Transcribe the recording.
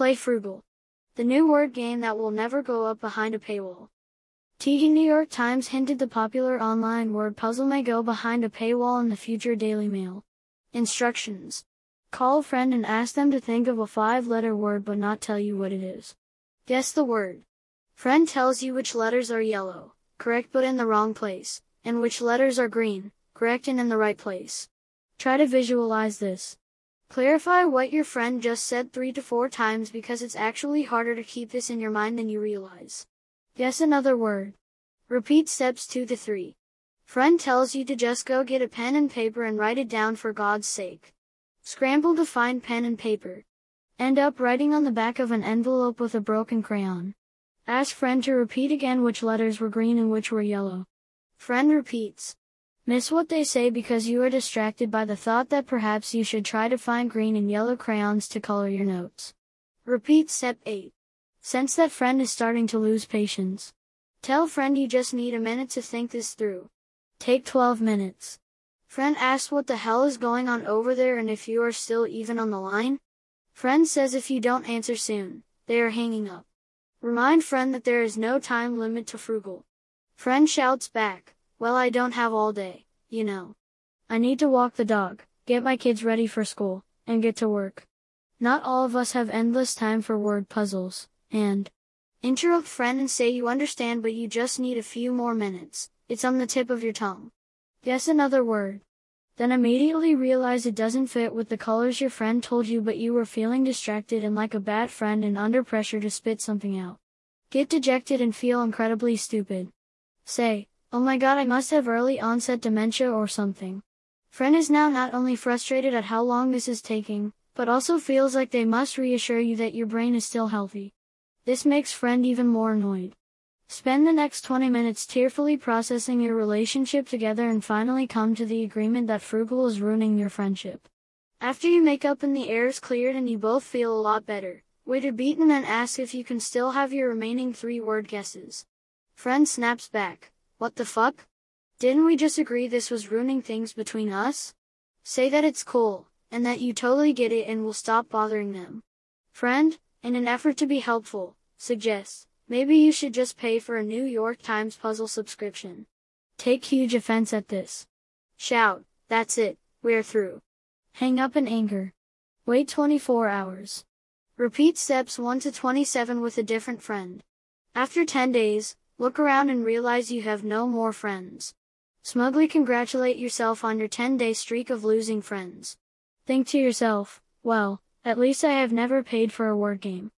Play FRUGLE. The new word game that will never go up behind a paywall. TD New York Times hinted the popular online word puzzle may go behind a paywall in the future Daily Mail. Instructions. Call a friend and ask them to think of a five letter word but not tell you what it is. Guess the word. Friend tells you which letters are yellow, correct but in the wrong place, and which letters are green, correct and in the right place. Try to visualize this. Clarify what your friend just said three to four times because it's actually harder to keep this in your mind than you realize. Guess another word. Repeat steps two to three. Friend tells you to just go get a pen and paper and write it down for God's sake. Scramble to find pen and paper. End up writing on the back of an envelope with a broken crayon. Ask friend to repeat again which letters were green and which were yellow. Friend repeats. Miss what they say because you are distracted by the thought that perhaps you should try to find green and yellow crayons to color your notes. Repeat step 8. Sense that friend is starting to lose patience. Tell friend you just need a minute to think this through. Take 12 minutes. Friend asks what the hell is going on over there and if you are still even on the line. Friend says if you don't answer soon, they are hanging up. Remind friend that there is no time limit to FRUGLE. Friend shouts back, well I don't have all day, you know. I need to walk the dog, get my kids ready for school, and get to work. Not all of us have endless time for word puzzles, and interrupt friend and say you understand but you just need a few more minutes. It's on the tip of your tongue. Guess another word. Then immediately realize it doesn't fit with the colors your friend told you but you were feeling distracted and like a bad friend and under pressure to spit something out. Get dejected and feel incredibly stupid. Say, oh my god I must have early onset dementia or something. Friend is now not only frustrated at how long this is taking, but also feels like they must reassure you that your brain is still healthy. This makes friend even more annoyed. Spend the next 20 minutes tearfully processing your relationship together and finally come to the agreement that FRUGLE is ruining your friendship. After you make up and the air is cleared and you both feel a lot better, wait a beat and then ask if you can still have your remaining three word guesses. Friend snaps back, what the fuck? Didn't we just agree this was ruining things between us? Say that it's cool, and that you totally get it and will stop bothering them. Friend, in an effort to be helpful, suggests, Maybe you should just pay for a New York Times puzzle subscription. Take huge offense at this. Shout, that's it, we're through. Hang up in anger. Wait 24 hours. Repeat steps 1 to 27 with a different friend. After 10 days, look around and realize you have no more friends. Smugly congratulate yourself on your 10 day streak of losing friends. Think to yourself, well, at least I have never paid for a word game.